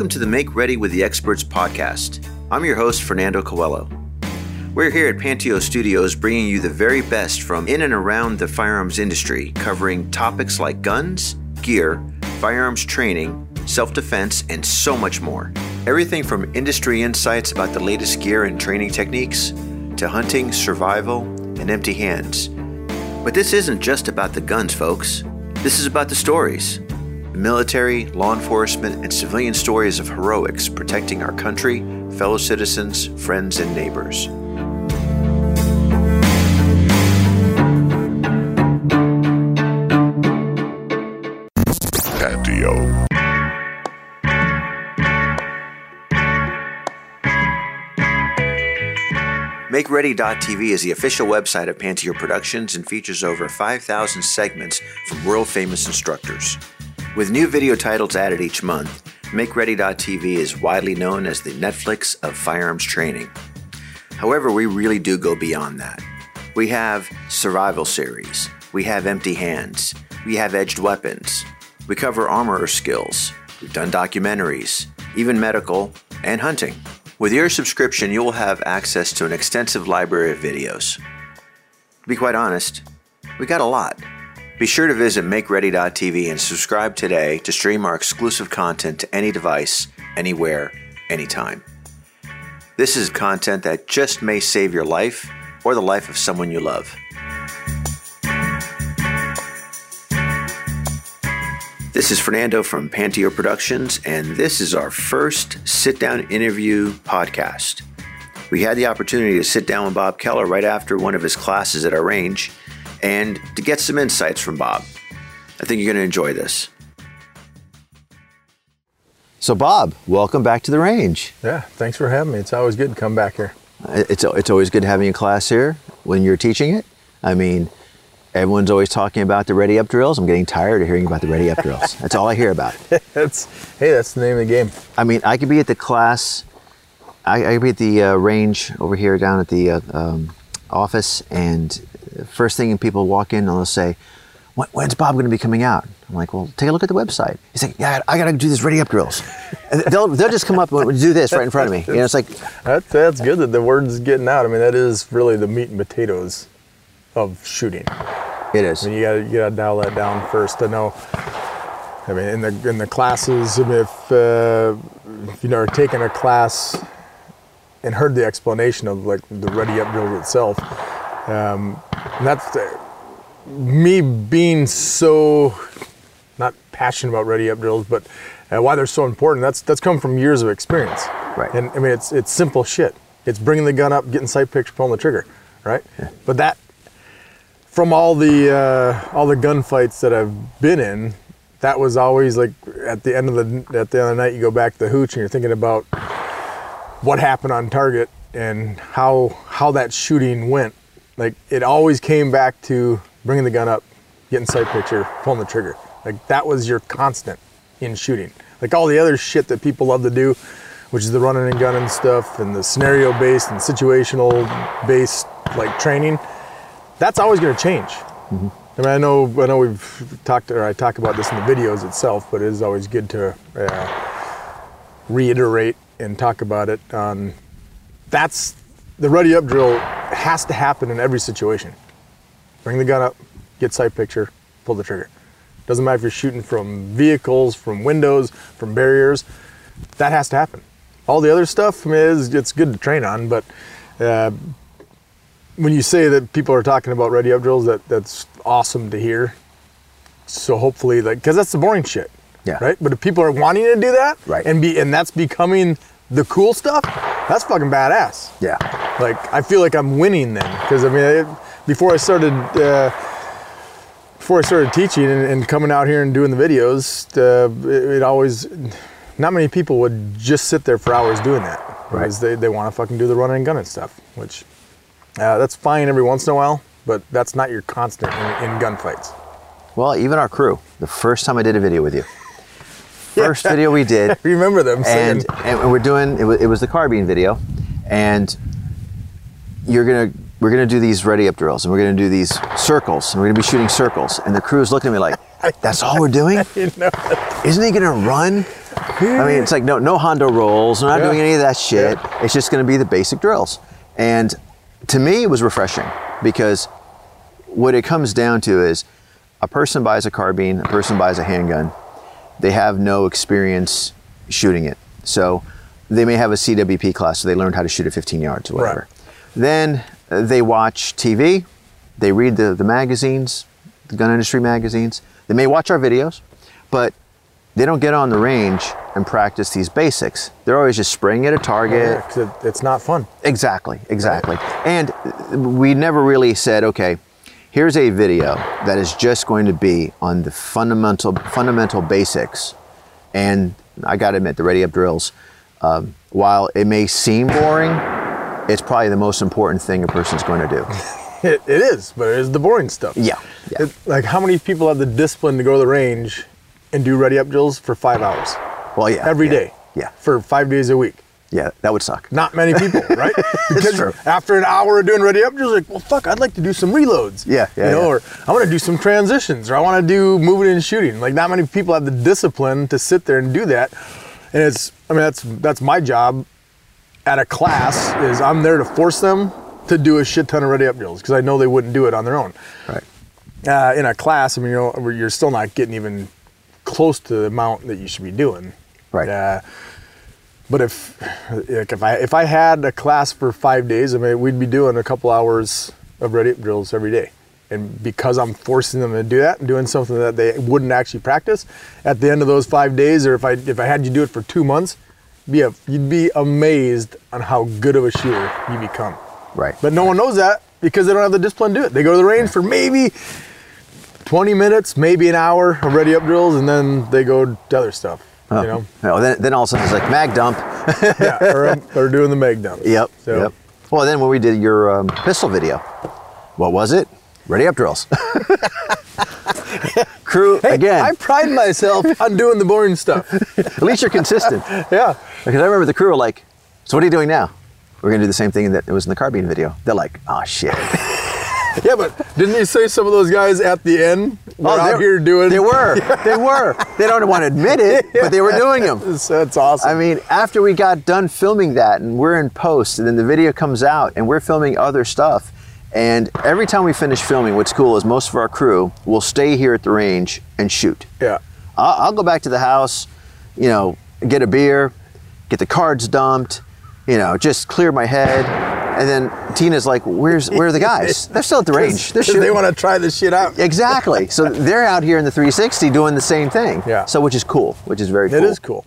Welcome to the Make Ready with the Experts podcast. I'm your host, Fernando Coelho. We're here at Panteao Studios bringing you the very best from in and around the firearms industry, covering topics like guns, gear, firearms training, self defense, and so much more. Everything from industry insights about the latest gear and training techniques to hunting, survival, and empty hands. But this isn't just about the guns, folks. This is about the stories military, law enforcement, and civilian stories of heroics protecting our country, fellow citizens, friends, and neighbors. Panteao. MakeReady.tv is the official website of Panteao Productions and features over 5,000 segments from world famous instructors. With new video titles added each month, MakeReady.tv is widely known as the Netflix of firearms training. However, we really do go beyond that. We have survival series, we have empty hands, we have edged weapons, we cover armorer skills, we've done documentaries, even medical, and hunting. With your subscription, you will have access to an extensive library of videos. To be quite honest, we got a lot. Be sure to visit MakeReady.tv and subscribe today to stream our exclusive content to any device, anywhere, anytime. This is content that just may save your life or the life of someone you love. This is Fernando from Panteao Productions, and this is our first sit down interview podcast. We had the opportunity to sit down with Bob Keller right after one of his classes at our range and to get some insights from Bob. I think you're going to enjoy this. So, Bob, welcome back to the range. Yeah, thanks for having me. It's always good to come back here. It's, it's always good having a class here when you're teaching it. I mean, everyone's always talking about the ready up drills. I'm getting tired of hearing about the ready up drills. That's all I hear about. that's hey, that's the name of the game. I mean, I could be at the class, I, I could be at the uh, range over here down at the uh, um, office, and first thing people walk in and they'll say, "When's Bob going to be coming out?" I'm like, "Well, take a look at the website." He's like, "Yeah, I got to do this ready up drills," and they'll they'll just come up and do this right in front of me. You know, it's like, That, that's good that the word's getting out. I mean, that is really the meat and potatoes of shooting. it is. I mean, you gotta you gotta dial that down first to know. I mean, in the in the classes, I mean, if uh, if you know, are taken a class and heard the explanation of like the ready up drill itself, um, and that's the, me being so not passionate about ready up drills, but uh, why they're so important. That's that's come from years of experience. Right. And I mean, it's it's simple shit. It's bringing the gun up, getting sight picture, pulling the trigger, right? But that from all the uh, all the gunfights that I've been in, that was always like at the end of the at the end of the night, you go back to the hooch and you're thinking about what happened on target and how how that shooting went. Like it always came back to bringing the gun up, getting sight picture, pulling the trigger. Like that was your constant in shooting. Like all the other shit that people love to do, which is the running and gunning stuff and the scenario based and situational based like training that's always going to change. I mean, I know, I know we've talked, or I talk about this in the videos itself, but it is always good to uh, reiterate and talk about it. On that's the ready up drill has to happen in every situation. Bring the gun up, get sight picture, pull the trigger. Doesn't matter if you're shooting from vehicles, from windows, from barriers. That has to happen. All the other stuff, I mean, is it's good to train on, but uh, when you say that people are talking about ready up drills, that that's awesome to hear. So hopefully, like, because that's the boring shit, Yeah. right? But if people are wanting to do that, Right. and be and that's becoming the cool stuff, that's fucking badass. Yeah. Like I feel like I'm winning then, because I mean, it, before I started, uh, before I started teaching and, and coming out here and doing the videos, uh, it, it always, not many people would just sit there for hours doing that, Right. Because they, they want to fucking do the running and gunning stuff, which uh, that's fine every once in a while, but that's not your constant in, in gunfights. Well, even our crew, the first time I did a video with you, first video we did, Remember them and, and we're doing it was, it was the carbine video, and you're gonna we're gonna do these ready up drills, and we're gonna do these circles, and we're gonna be shooting circles, and the crew's looking at me like, "That's all we're doing? Isn't he gonna run?" I mean, it's like no no Hondo rolls. We're not Yeah. doing any of that shit. It's just going to be the basic drills. And to me, it was refreshing because what it comes down to is a person buys a carbine, a person buys a handgun. They have no experience shooting it, so they may have a CWP class, so they learned how to shoot at 15 yards or whatever. Then uh, they watch TV, they read the, the magazines, the gun industry magazines. They may watch our videos, but they don't get on the range and practice these basics. They're always just spraying at a target. Yeah, it's not fun. Exactly, exactly. And we never really said, okay, here's a video that is just going to be on the fundamental fundamental basics. And I got to admit, the ready up drills, um, while it may seem boring, it's probably the most important thing a person's going to do. It, it is, but it is the boring stuff. Yeah, yeah. It- like how many people have the discipline to go to the range and do ready up drills for five hours Well, yeah. every yeah, day? Yeah, For five days a week. Yeah, that would suck. Not many people, right? because true. after an hour of doing ready up drills, like, well, fuck, I'd like to do some reloads. Yeah, yeah, You know, yeah. or I want to do some transitions, or I want to do moving and shooting. Like, not many people have the discipline to sit there and do that. And it's, I mean, that's that's my job at a class is I'm there to force them to do a shit ton of ready up drills because I know they wouldn't do it on their own. Right. Uh, in a class, I mean, you know, you're still not getting even close to the amount that you should be doing. Right. Uh, but if, like, if I if I had a class for five days, I mean, we'd be doing a couple hours of ready up drills every day. And because I'm forcing them to do that and doing something that they wouldn't actually practice, at the end of those five days, or if I if I had you do it for two months, be a, you'd be amazed on how good of a shooter you become. Right. But no one knows that because they don't have the discipline to do it. They go to the range for maybe 20 minutes, maybe an hour of ready up drills, and then they go to other stuff. You know, No, then, then all of a sudden it's like mag dump. yeah, or, um, or doing the mag dump. Yep. So- Yep. Well, then when we did your um, pistol video, what was it? Ready up drills. Crew Hey, again. I pride myself on doing the boring stuff. At least you're consistent. Yeah. Because I remember the crew were like, "So what are you doing now?" We're gonna do the same thing that it was in the carbine video. They're like, "Oh shit." Yeah, but didn't you say some of those guys at the end were oh, out they're- here doing? They were. They were. They don't want to admit it, but they were doing them. That's, that's awesome. I mean, after we got done filming that and we're in post and then the video comes out and we're filming other stuff. And every time we finish filming, what's cool is most of our crew will stay here at the range and shoot. yeah. I'll, I'll go back to the house, you know, get a beer, get the cards dumped, you know, just clear my head. And then Tina's like, "Where's where are the guys? They're still at the range. They're 'Cause shooting." they want to try this shit out. exactly. So they're out here in the 360 doing the same thing. Yeah. So which is cool, which is very cool. It is cool.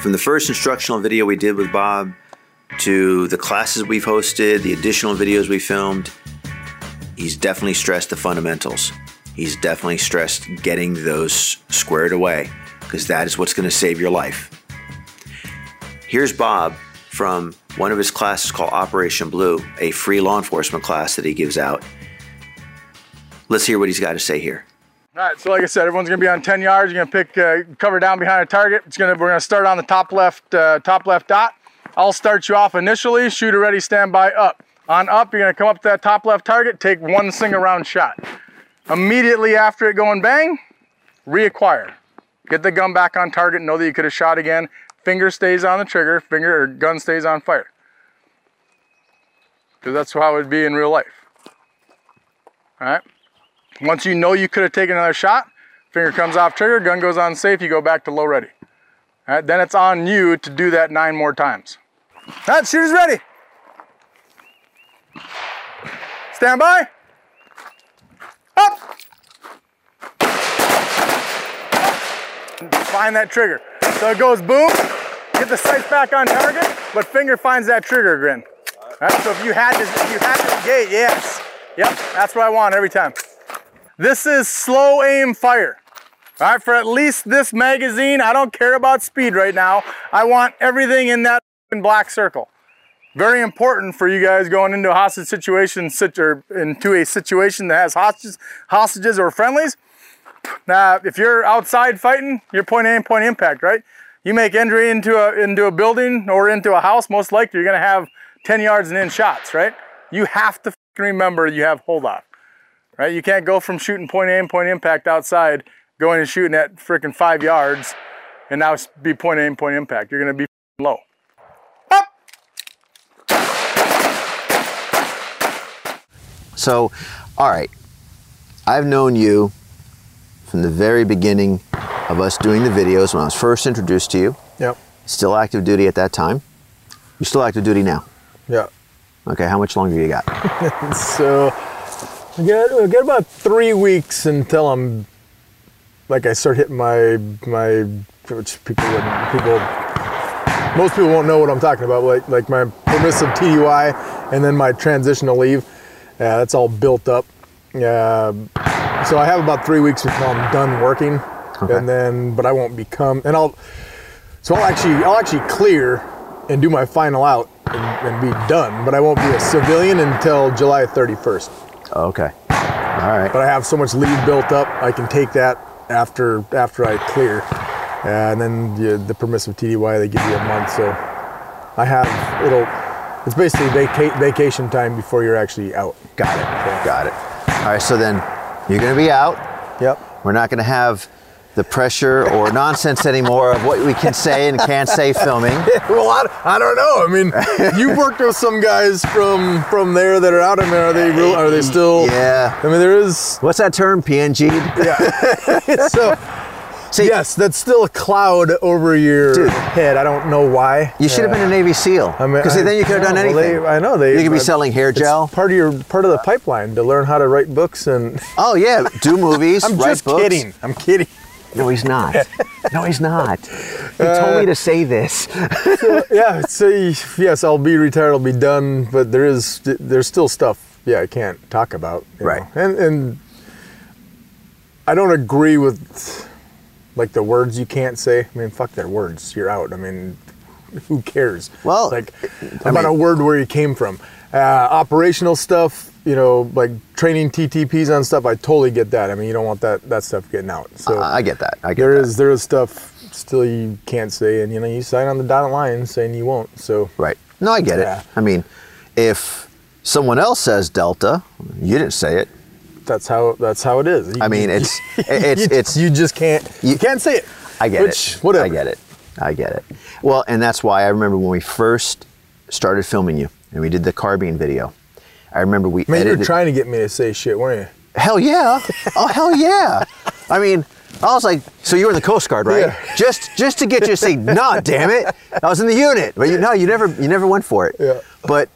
From the first instructional video we did with Bob to the classes we've hosted, the additional videos we filmed, he's definitely stressed the fundamentals. He's definitely stressed getting those squared away because that is what's going to save your life. Here's Bob from one of his classes called Operation Blue, a free law enforcement class that he gives out. Let's hear what he's got to say here. All right, so like I said, everyone's gonna be on 10 yards. You're gonna pick uh, cover down behind a target. It's gonna we're gonna start on the top left uh, top left dot. I'll start you off initially. Shooter ready, stand by, up. On up, you're gonna come up to that top left target. Take one single round shot. Immediately after it going bang, reacquire. Get the gun back on target. Know that you could have shot again. Finger stays on the trigger. Finger or gun stays on fire. Because that's how it would be in real life. All right. Once you know you could have taken another shot, finger comes off trigger, gun goes on safe, you go back to low ready. All right, then it's on you to do that nine more times. Right, shooter's ready. Stand by. Up. Find that trigger. So it goes boom, get the sights back on target, but finger finds that trigger grin. All right, so if you had to, if you had to engage, yes. Yep, that's what I want every time. This is slow aim fire. All right, for at least this magazine, I don't care about speed right now. I want everything in that black circle. Very important for you guys going into a hostage situation, sit- or into a situation that has hostages, hostages or friendlies. Now, if you're outside fighting, you're point aim, point impact, right? You make entry into a into a building or into a house, most likely you're gonna have 10 yards and in shots, right? You have to remember you have hold on. right? You can't go from shooting point aim, point impact outside, going and shooting at freaking five yards, and now be point aim, point impact. You're gonna be low. So, all right, I've known you from the very beginning of us doing the videos when I was first introduced to you. Yep. Still active duty at that time. You're still active duty now. Yeah. Okay, how much longer you got? So I got, I got about three weeks until I'm like I start hitting my my which people people most people won't know what I'm talking about like like my permissive TDY and then my transitional leave. Yeah, that's all built up. Yeah. so I have about three weeks until I'm done working, Okay. and then but I won't become and I'll so I'll actually I'll actually clear and do my final out and, and be done, but I won't be a civilian until July 31st. Okay. All right. But I have so much leave built up, I can take that after after I clear, and then the, the permissive TDY they give you a month. So I have it'll it's basically vaca- vacation time before you're actually out. Got it. Got it. All right, so then you're going to be out. Yep. We're not going to have the pressure or nonsense anymore of what we can say and can't say filming. Well, I, I don't know. I mean, you've worked with some guys from from there that are out. I mean, are they real? Are they still? Yeah. I mean, there is. What's that term? PNG? Yeah. so. See, yes, that's still a cloud over your Dude. head. I don't know why. You should have been a Navy SEAL. I mean, Because then you could have done no, well, anything. they- I know they. You could be I- selling hair gel. Part of your part of the pipeline to learn how to write books and. Oh yeah, do movies, I'm just books. kidding. I'm kidding. No, he's not. No, he's not. He uh, told me to say this. yeah. So yes, I'll be retired. I'll be done. But there is there's still stuff. Yeah, I can't talk about. Right. know. And and I don't agree with like the words you can't say. I mean, fuck their words. You're out. I mean, who cares? Well, like I about a word where you came from. Uh, operational stuff. You know, like training TTPs on stuff. I totally get that. I mean, you don't want that that stuff getting out. So I get that. I get there that. is there is stuff still you can't say, and you know you sign on the dotted line saying you won't. So Right. No, I get Yeah. it. I mean, if someone else says Delta, you didn't say it. That's how that's how it is. You- I mean, it's it's you, it's. you just can't you, you- can't say it. I get Which, it. Whatever. I get it. I get it. Well, and that's why I remember when we first started filming you, and we did the carbine video. I remember we Man, you were trying to get me to say shit, weren't you? Hell yeah! Oh hell yeah! I mean, I was like, so you were in the Coast Guard, right? Yeah. Just just to get you to say, nah, damn it! I was in the unit, but you know, you never you never went for it. Yeah. But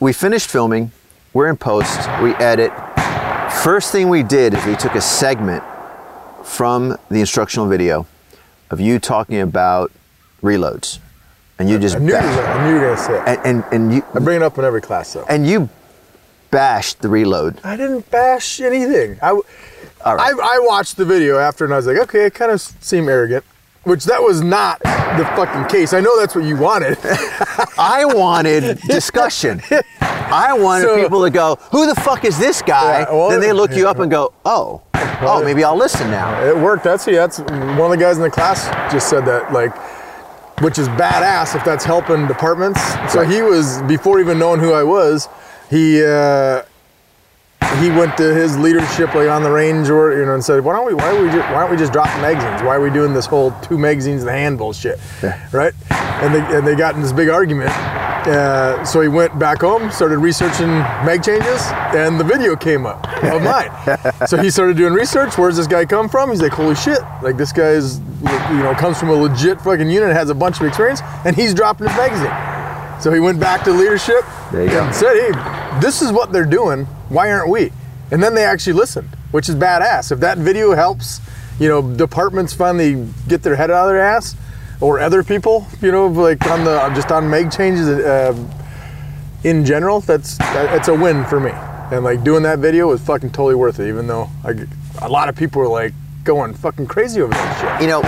we finished filming. We're in post. We edit. First thing we did is we took a segment from the instructional video of you talking about reloads, and you just I knew, you I knew you were gonna say it. and, and and you I bring it up in every class though. and you bashed the reload. I didn't bash anything. I, w- All right. I, I watched the video after and I was like, okay, it kind of seemed arrogant, which that was not the fucking case. I know that's what you wanted. I wanted discussion. I wanted So- people to go, "Who the fuck is this guy?" Yeah, well, then they look you up and go, "Oh, oh, maybe I'll listen now." It worked. That's that's one of the guys in the class just said that like, which is badass if that's helping departments. So he was before even knowing who I was, he uh, he went to his leadership like on the range or you know and said, why don't we why don't we just, why don't we just drop the magazines? Why are we doing this whole two magazines in the hand bullshit, right? And they and they got in this big argument. Uh, so he went back home, started researching mag changes, and the video came up of mine. so he started doing research. Where's this guy come from? He's like, holy shit! Like this guy's, you know, comes from a legit fucking unit, has a bunch of experience, and he's dropping his magazine. So he went back to leadership There you go. said, hey, this is what they're doing. Why aren't we? And then they actually listened, which is badass. If that video helps, you know, departments finally get their head out of their ass, or other people, you know, like on the just on mag changes uh, in general, that's that's a win for me. And like doing that video was fucking totally worth it, even though I, a lot of people were like going fucking crazy over that shit. You know,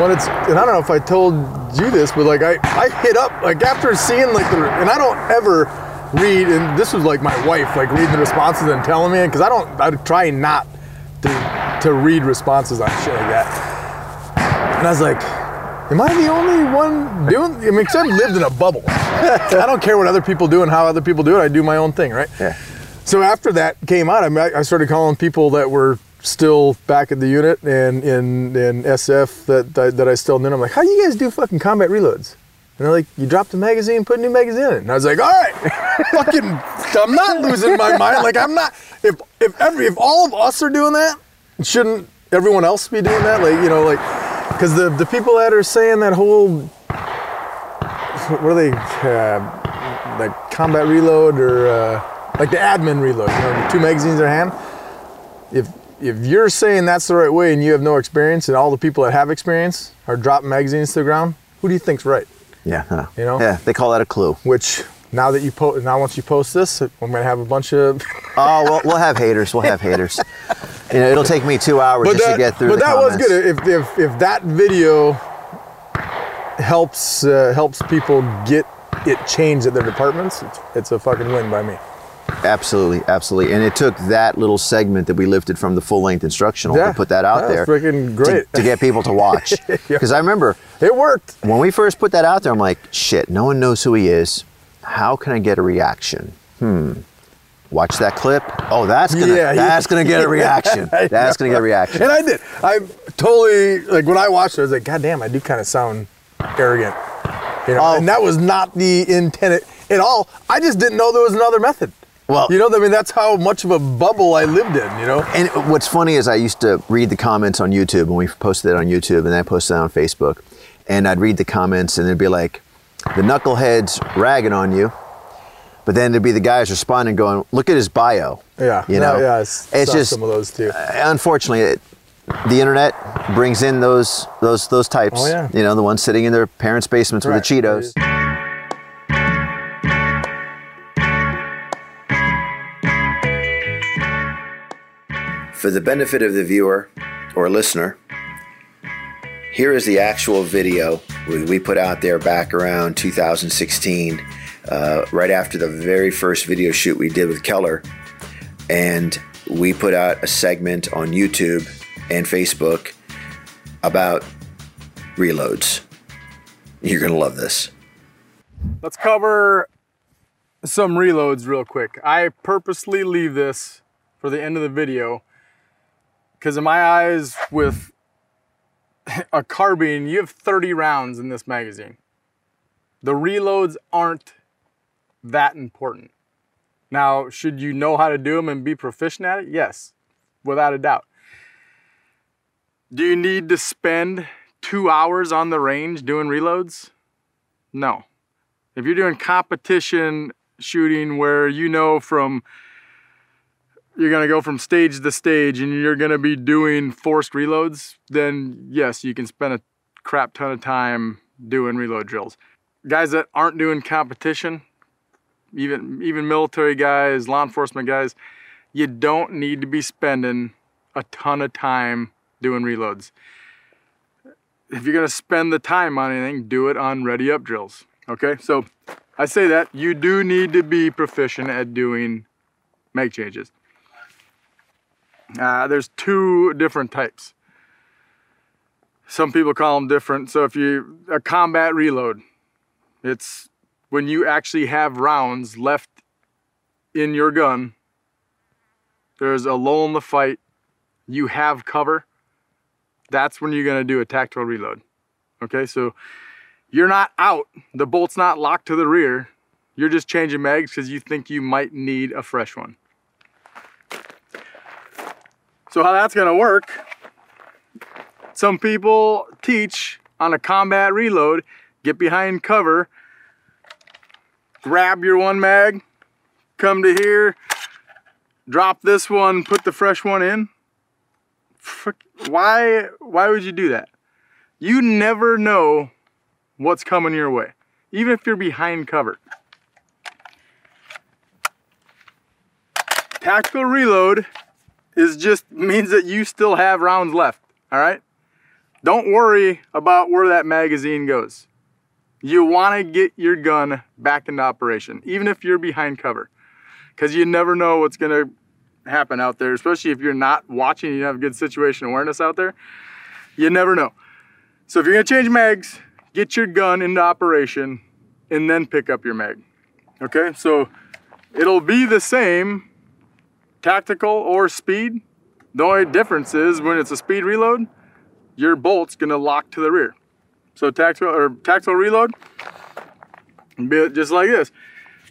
When it's and I don't know if I told you this, but like I I hit up like after seeing like the and I don't ever read and this was like my wife like reading the responses and telling me because I don't I try not to to read responses on shit like that. And I was like, am I the only one doing? I mean, 'cause I've lived in a bubble. I don't care what other people do and how other people do it. I do my own thing, right? Yeah. So after that came out, I, mean, I started calling people that were still back at the unit and in in SF that that, that I still knew. I'm like, how do you guys do fucking combat reloads? And they're like, you drop the magazine, put a new magazine in. And I was like, all right, fucking, I'm not losing my mind. Like I'm not. If if every if all of us are doing that, shouldn't everyone else be doing that? Like you know, like because the the people that are saying that whole what are they uh, like combat reload or uh, like the admin reload, you know, two magazines in hand. If if you're saying that's the right way and you have no experience, and all the people that have experience are dropping magazines to the ground, who do you think's right? Yeah. You know? Yeah, they call that a clue. Which now that you post, now once you post this, I'm gonna have a bunch of. Oh, well, we'll have haters. We'll have haters. You know, it'll take me two hours just that, to get through but that comments. was good. If, if if that video helps uh, helps people get it changed at their departments, it's, it's a fucking win by me. Absolutely, absolutely. And it took that little segment that we lifted from the full length instructional Yeah, to put that out that there. was freaking great. To, get people to watch. Because I remember It worked. when we first put that out there, I'm like, shit, no one knows who he is. How can I get a reaction? Hmm. Watch that clip. Oh, that's gonna Yeah, yeah. that's gonna get a reaction. That's gonna get a reaction. And I did. I totally like when I watched it. I was like, God damn, I do kind of sound arrogant. You know, Oh. and that was not the intent at all. I just didn't know there was another method. Well- you know, I mean, that's how much of a bubble I lived in. You know. And what's funny is I used to read the comments on YouTube when we posted it on YouTube and then I posted it on Facebook. And I'd read the comments and it'd be like, the knuckleheads ragging on you. But then there'd be the guys responding going, look at his bio. Yeah. You know, yeah. It's just, some of those too. Uh, unfortunately, it, the internet brings in those those those types. Oh, yeah. You know, the ones sitting in their parents' basements Right. with the Cheetos. For the benefit of the viewer or listener, here is the actual video we put out there back around 2016, uh, right after the very first video shoot we did with Keller. And we put out a segment on YouTube and Facebook about reloads. You're going to love this. Let's cover some reloads real quick. I purposely leave this for the end of the video because in my eyes with a carbine, you have 30 rounds in this magazine. The reloads aren't that important. Now, should you know how to do them and be proficient at it? Yes, without a doubt. Do you need to spend two hours on the range doing reloads? No. If you're doing competition shooting where you know from you're to go from stage to stage and you're to be doing forced reloads, then yes, you can spend a crap ton of time doing reload drills. Guys that aren't doing competition, even even military guys, law enforcement guys, you don't need to be spending a ton of time doing reloads. If you're to spend the time on anything, do it on ready up drills. Okay? So, I say that you do need to be proficient at doing mag changes. Uh, there's two different types. Some people call them different. So if you a combat reload, it's when you actually have rounds left in your gun. There's a lull in the fight. You have cover. That's when you're gonna do a tactical reload. Okay, so you're not out. The bolt's not locked to the rear. You're just changing mags because you think you might need a fresh one. So how that's gonna work, some people teach on a combat reload, get behind cover, grab your one mag, come to here, drop this one, put the fresh one in. Why, why would you do that? You never know what's coming your way, even if you're behind cover. Tactical reload is just means that you still have rounds left. All right. Don't worry about where that magazine goes. You want to get your gun back into operation, even if you're behind cover, because you never know what's to happen out there, especially if you're not watching, you have good situation awareness out there. You never know. So if you're to change mags, get your gun into operation and then pick up your mag. Okay, so it'll be the same tactical or speed, the only difference is when it's a speed reload, your bolt's gonna lock to the rear. So tactical or tactical reload, just like this.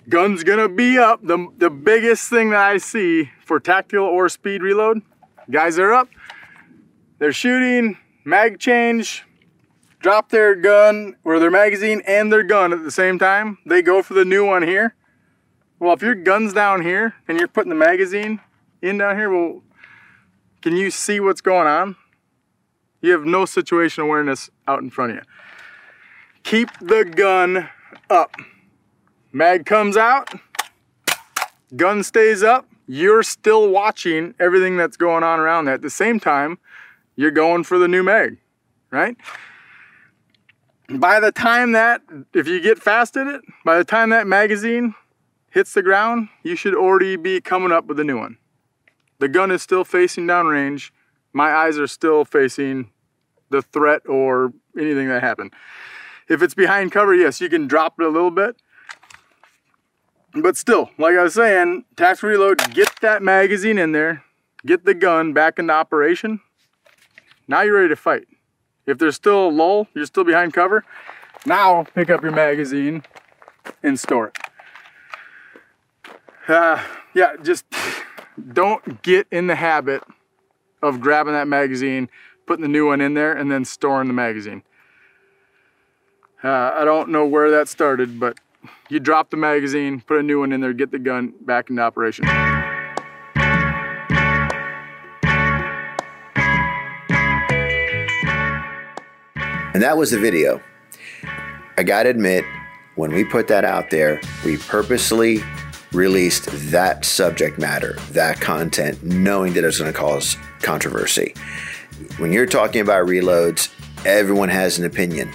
Gun's gonna be up. The, the biggest thing that I see for tactical or speed reload, guys are up, they're shooting, mag change, drop their gun or their magazine and their gun at the same time. They go for the new one here. Well, if your gun's down here and you're putting the magazine in down here, well, can you see what's going on? You have no situation awareness out in front of you. Keep the gun up. Mag comes out, gun stays up. You're still watching everything that's going on around that. At the same time, you're going for the new mag, right? By the time that, if you get fast at it, by the time that magazine hits the ground, you should already be coming up with a new one. The gun is still facing downrange. My eyes are still facing the threat or anything that happened. If it's behind cover, yes, you can drop it a little bit. But still, like I was saying, tac reload, get that magazine in there, get the gun back into operation. Now you're ready to fight. If there's still a lull, you're still behind cover, now pick up your magazine and store it. Uh, yeah, just don't get in the habit of grabbing that magazine, putting the new one in there, and then storing the magazine. Uh, I don't know where that started, but you drop the magazine, put a new one in there, get the gun back into operation. And that was the video. I gotta admit, when we put that out there, we purposely released that subject matter, that content, knowing that it's gonna cause controversy. When you're talking about reloads, everyone has an opinion.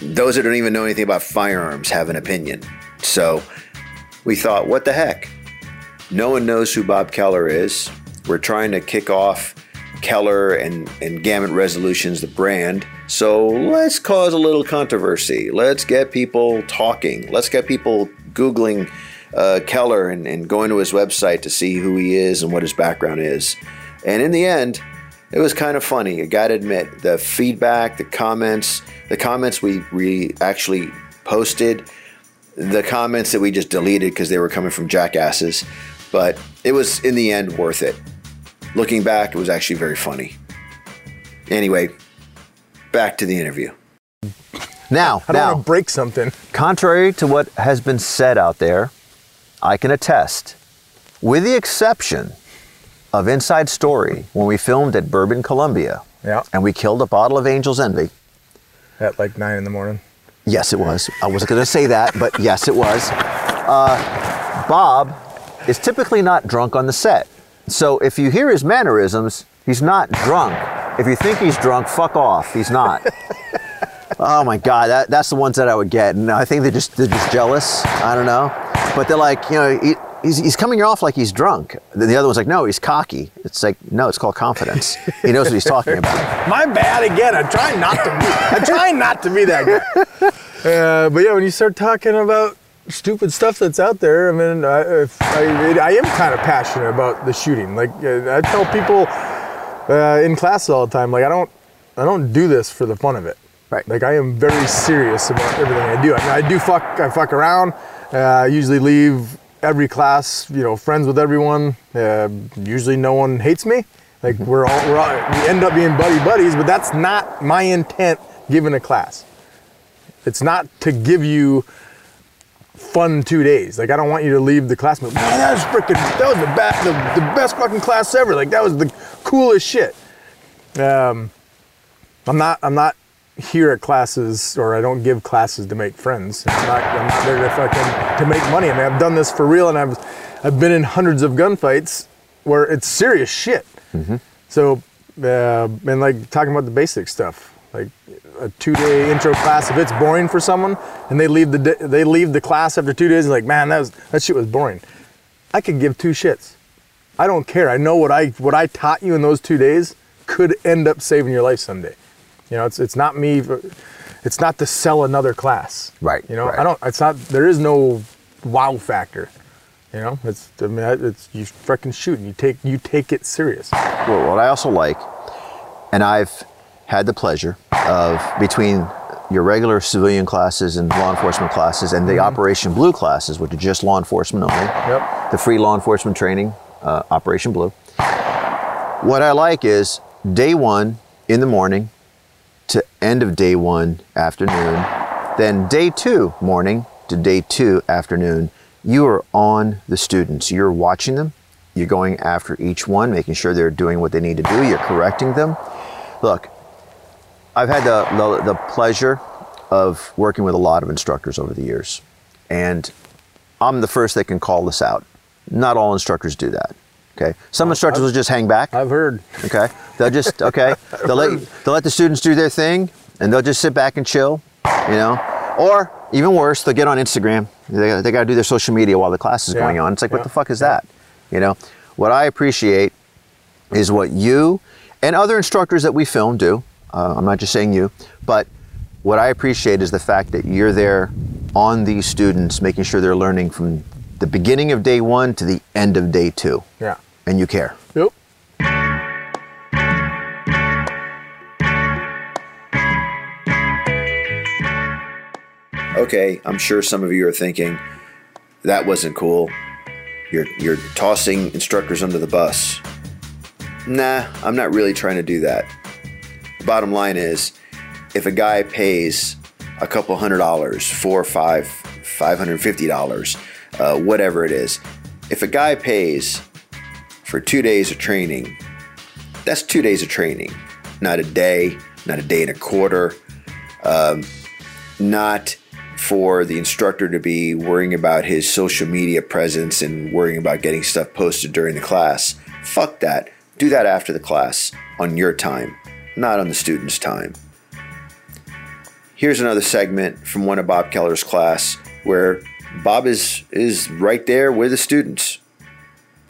Those that don't even know anything about firearms have an opinion. So we thought, what the heck? No one knows who Bob Keller is. We're trying to kick off Keller and, and Gamut Resolutions, the brand. So let's cause a little controversy. Let's get people talking. Let's get people Googling uh, Keller and, and going to his website to see who he is and what his background is. And in the end, it was kind of funny. I gotta admit, the feedback, the comments, the comments we, we actually posted, the comments that we just deleted because they were coming from jackasses, but it was in the end worth it. Looking back, it was actually very funny. Anyway, back to the interview. Now, I don't now, want to break something. contrary to what has been said out there, I can attest, with the exception of Inside Story, when we filmed at Bourbon, Columbia, Yeah. and we killed a bottle of Angel's Envy. At like nine in the morning. Yes, it was. I wasn't going to say that, but yes, it was. Uh, Bob is typically not drunk on the set. So if you hear his mannerisms, he's not drunk. If you think he's drunk, fuck off. He's not. oh my God, that, that's the ones that I would get. And I think they're just, they're just jealous. I don't know. But they're like, you know, he, he's, he's coming off like he's drunk. The, the other one's like, no, he's cocky. It's like, no, it's called confidence. He knows what he's talking about. My bad again. I'm trying not to be. I'm trying not to be that guy. Uh, but yeah, when you start talking about stupid stuff that's out there, I mean, I, I, I am kind of passionate about the shooting. Like I tell people uh, in class all the time, like I don't, I don't do this for the fun of it. Right. Like I am very serious about everything I do. I mean, I do fuck, I fuck around. Uh, I usually leave every class, you know, friends with everyone. Uh, usually, no one hates me. Like we're all, we're all, we end up being buddy buddies, but that's not my intent given a class. It's not to give you fun two days. Like I don't want you to leave the class. Man, that was freaking. That was the best, the, the best fucking class ever. Like that was the coolest shit. Um, I'm not. I'm not here at classes, or I don't give classes to make friends. I'm not. I'm not there to fucking to make money. I mean, I've done this for real, and I've I've been in hundreds of gunfights where it's serious shit. So, uh, and like talking about the basic stuff, like a two-day intro class. If it's boring for someone and they leave the di- they leave the class after two days, like, man, that was that shit was boring. I could give two shits. I don't care. I know what I what I taught you in those two days could end up saving your life someday. You know, it's it's not me. It's not to sell another class. Right, You know, right. I don't. It's not. There is no wow factor. You know, it's I mean, it's you freaking shoot and you take you take it serious. Well, what I also like, and I've had the pleasure of between your regular civilian classes and law enforcement classes and the Operation Blue classes, which are just law enforcement only, Yep. the free law enforcement training, uh, Operation Blue. What I like is day one in the morning to end of day one afternoon, then day two morning to day two afternoon. You are on the students. You're watching them. You're going after each one, making sure they're doing what they need to do. You're correcting them. Look, I've had the, the, the pleasure of working with a lot of instructors over the years, and I'm the first that can call this out. Not all instructors do that. Okay, some instructors will just hang back. I've heard. Okay, they'll just okay. They'll let they'll let the students do their thing, and they'll just sit back and chill, you know. Or even worse, they'll get on Instagram. They, they got to do their social media while the class is Yeah, going on. It's like, what the fuck is that? You know. What I appreciate is what you and other instructors that we film do. Uh, I'm not just saying you, but what I appreciate is the fact that you're there on these students, making sure they're learning from the beginning of day one to the end of day two, Yeah. And you care. Yep. Okay, I'm sure some of you are thinking that wasn't cool. You're you're tossing instructors under the bus. Nah, I'm not really trying to do that. Bottom line is, if a guy pays a couple hundred dollars, four, five, five hundred fifty dollars, uh, whatever it is, if a guy pays for two days of training, that's two days of training, not a day, not a day and a quarter um, not for the instructor to be worrying about his social media presence and worrying about getting stuff posted during the class. Fuck that. Do that after the class on your time, not on the student's time. Here's another segment from one of Bob Keller's class where Bob is is right there with the students.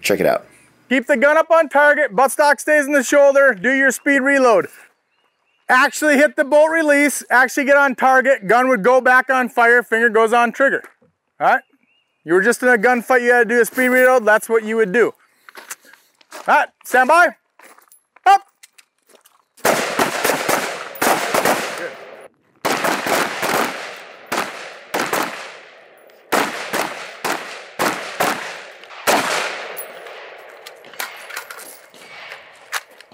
Check it out. Keep the gun up on target, buttstock stays in the shoulder, do your speed reload. Actually hit the bolt release, actually get on target, gun would go back on fire, finger goes on trigger. All right? You were just in a gunfight, you had to do a speed reload, that's what you would do. All right, stand by.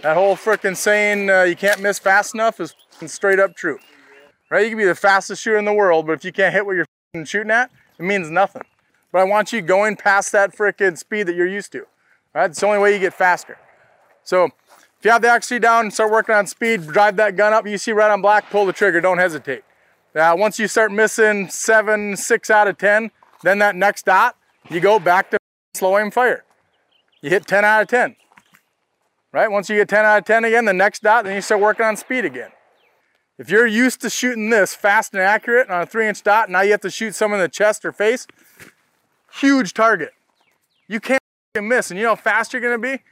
That whole frickin' saying uh, you can't miss fast enough is straight up true. Right? You can be the fastest shooter in the world, but if you can't hit what you're shooting at, it means nothing. But I want you going past that frickin' speed that you're used to. Right? It's the only way you get faster. So if you have the accuracy down start working on speed, drive that gun up, you see red on black, pull the trigger, don't hesitate. Now, once you start missing seven, six out of 10, then that next dot, you go back to slow aim fire. You hit 10 out of 10 right? Once you get 10 out of 10 again, the next dot, then you start working on speed again. If you're used to shooting this fast and accurate on a three inch dot, now you have to shoot someone in the chest or face, huge target. You can't miss. And you know how fast you're gonna be?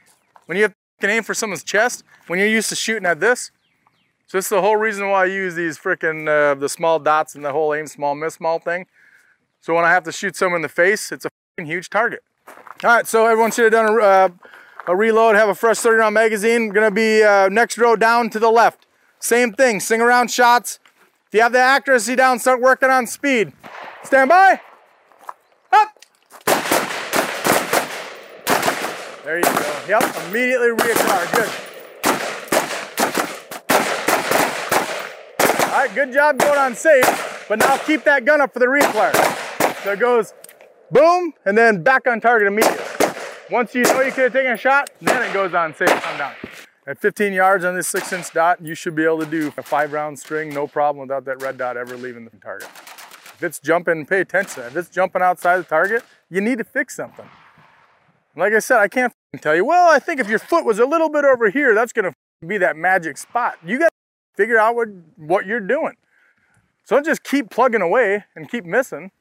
When you have to aim for someone's chest, when you're used to shooting at this. So this is the whole reason why I use these freaking, uh, the small dots and the whole aim small, miss small thing. So when I have to shoot someone in the face, it's a huge target. All right, so everyone should have done a, uh, a reload, have a fresh 30 round magazine. Gonna be uh, next row down to the left. Same thing, sing around shots. If you have the accuracy down, start working on speed. Stand by. Up. There you go. Yep, immediately reattire. Good. All right, good job going on safe, but now keep that gun up for the reapply. So it goes boom, and then back on target immediately. Once you know you could have taken a shot, then it goes on safe, come down. At 15 yards on this six inch dot, you should be able to do a five round string, no problem without that red dot ever leaving the target. If it's jumping, pay attention. If it's jumping outside the target, you need to fix something. Like I said, I can't tell you, well, I think if your foot was a little bit over here, that's gonna be that magic spot. You gotta figure out what, what you're doing. So don't just keep plugging away and keep missing.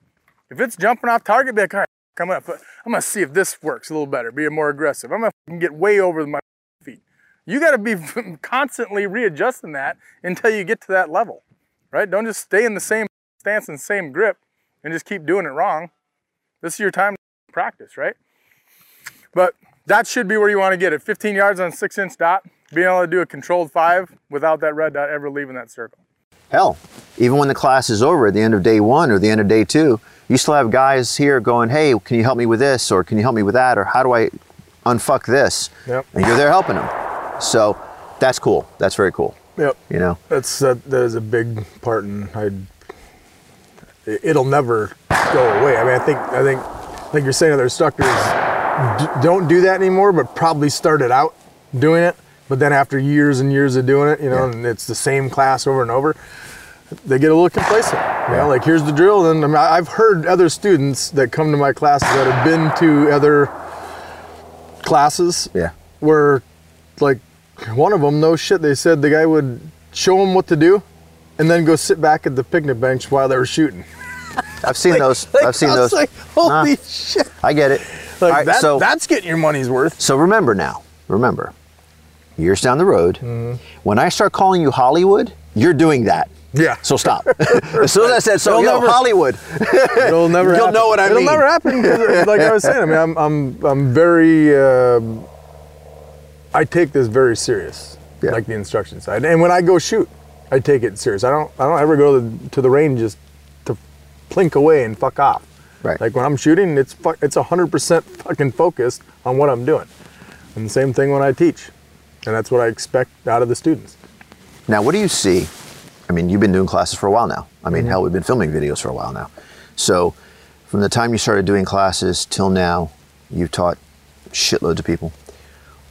If it's jumping off target, be like, all right, I'm gonna, I'm gonna see if this works a little better, be more aggressive. I'm gonna get way over my feet. You gotta be constantly readjusting that until you get to that level, right? Don't just stay in the same stance and same grip and just keep doing it wrong. This is your time to practice, right? But that should be where you want to get it. 15 yards on six inch dot, being able to do a controlled five without that red dot ever leaving that circle. Hell, even when the class is over at the end of day one or the end of day two, you still have guys here going, hey, can you help me with this? Or can you help me with that? Or how do I unfuck this? Yep. And you're there helping them. So that's cool. That's very cool. Yep. You know? That's that, that is a big part, and I. It'll never go away. I mean, I think I think like you're saying, other instructors d- don't do that anymore, but probably started out doing it. But then after years and years of doing it, you know, Yeah. and it's the same class over and over, they get a little complacent. You Yeah. know, like here's the drill. And I mean, I've heard other students that come to my classes that have been to other classes Yeah. where like one of them no shit they said the guy would show them what to do and then go sit back at the picnic bench while they were shooting I've seen those. I've seen I was those. like holy Nah. shit I get it. like right, that, so, that's getting your money's worth so remember now, remember, years down the road, Mm-hmm. when I start calling you Hollywood, you're doing that. Yeah So stop. as soon as I said so, It'll yo, never- Hollywood. it'll never You'll happen. know what I mean. it'll never happen. like i was saying i mean i'm i'm, I'm very um i take this very serious Yeah. like the instruction side and when i go shoot i take it serious i don't i don't ever go to the, to the range just to plink away and fuck off Right. like when i'm shooting it's fu- it's 100% fucking focused on what i'm doing and the same thing when i teach and that's what i expect out of the students Now, what do you see? I mean, you've been doing classes for a while now. I mean, hell, we've been filming videos for a while now. So, from the time you started doing classes till now, you've taught shitloads of people.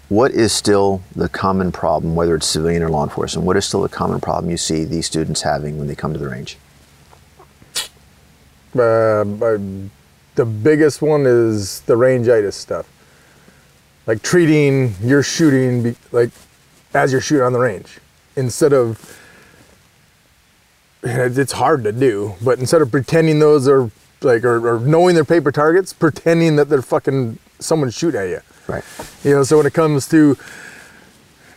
What is still the common problem, whether it's civilian or law enforcement? What is still the common problem you see these students having when they come to the range? uh, the biggest one is the rangitis stuff. Like treating your shooting be, like as you're shooting on the range instead of. It's hard to do, but instead of pretending those are like or, or knowing they're paper targets, pretending that they're fucking someone shooting at you. Right. You know, so when it comes to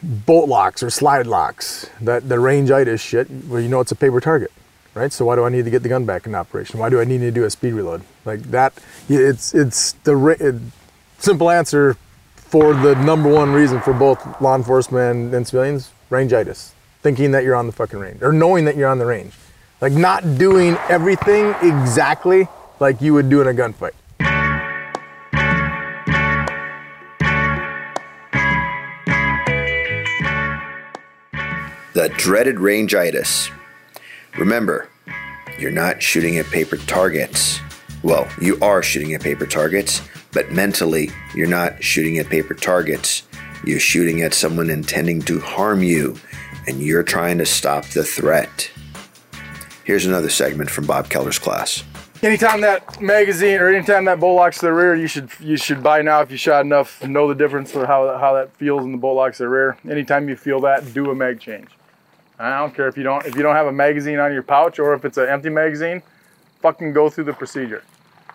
bolt locks or slide locks, that the rangitis shit, well, you know it's a paper target, right? So why do I need to get the gun back in operation? Why do I need to do a speed reload? Like that, it's it's the it, simple answer for the number one reason for both law enforcement and civilians: rangitis, thinking that you're on the fucking range or knowing that you're on the range, like not doing everything exactly like you would do in a gunfight. The dreaded rangitis. Remember, you're not shooting at paper targets. Well, you are shooting at paper targets, but mentally, you're not shooting at paper targets. You're shooting at someone intending to harm you, and you're trying to stop the threat. Here's another segment from Bob Keller's class. Anytime that magazine or anytime that bolt locks to the rear, you should you should buy now if you shot enough, know the difference for how how that feels in the bolt locks to the rear. Anytime you feel that, do a mag change. I don't care if you don't if you don't have a magazine on your pouch or if it's an empty magazine, fucking go through the procedure.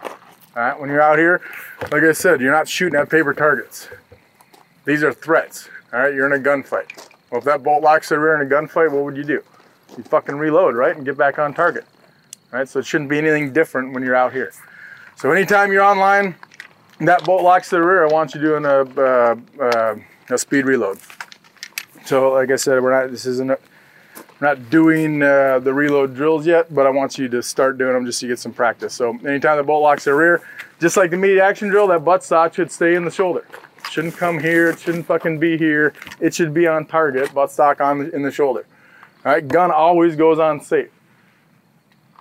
All right, when you're out here, like I said, you're not shooting at paper targets. These are threats. All right, you're in a gunfight. Well, if that bolt locks the rear in a gunfight, what would you do? You fucking reload, right, and get back on target. right? so it shouldn't be anything different when you're out here. So anytime you're online, that bolt locks the rear, I want you doing a uh, uh, a speed reload. So like I said, we're not. This isn't. A, we're not doing uh, the reload drills yet, but I want you to start doing them just to get some practice. So anytime the bolt locks the rear, just like the immediate action drill, that butt stock should stay in the shoulder. Shouldn't come here. It shouldn't fucking be here. It should be on target. Butt stock on the, in the shoulder. All right, gun always goes on safe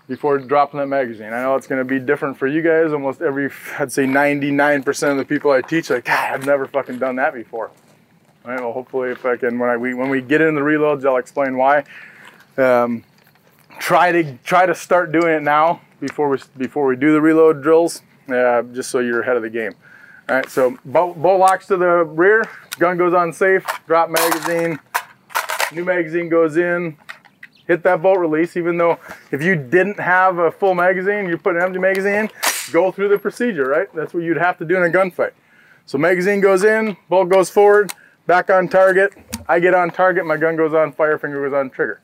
before dropping that magazine. I know it's going to be different for you guys. Almost every, I'd say 99% of the people I teach, like, God, I've never fucking done that before. All right, well, hopefully, if I can, when I we, when we get into the reloads, I'll explain why. Um, try to try to start doing it now before we before we do the reload drills, uh, just so you're ahead of the game. All right, so bolt, bolt locks to the rear, gun goes on safe, drop magazine, new magazine goes in, hit that bolt release. Even though if you didn't have a full magazine, you put an empty magazine go through the procedure, right? That's what you'd have to do in a gunfight. So magazine goes in, bolt goes forward, back on target. I get on target, my gun goes on fire, finger goes on trigger.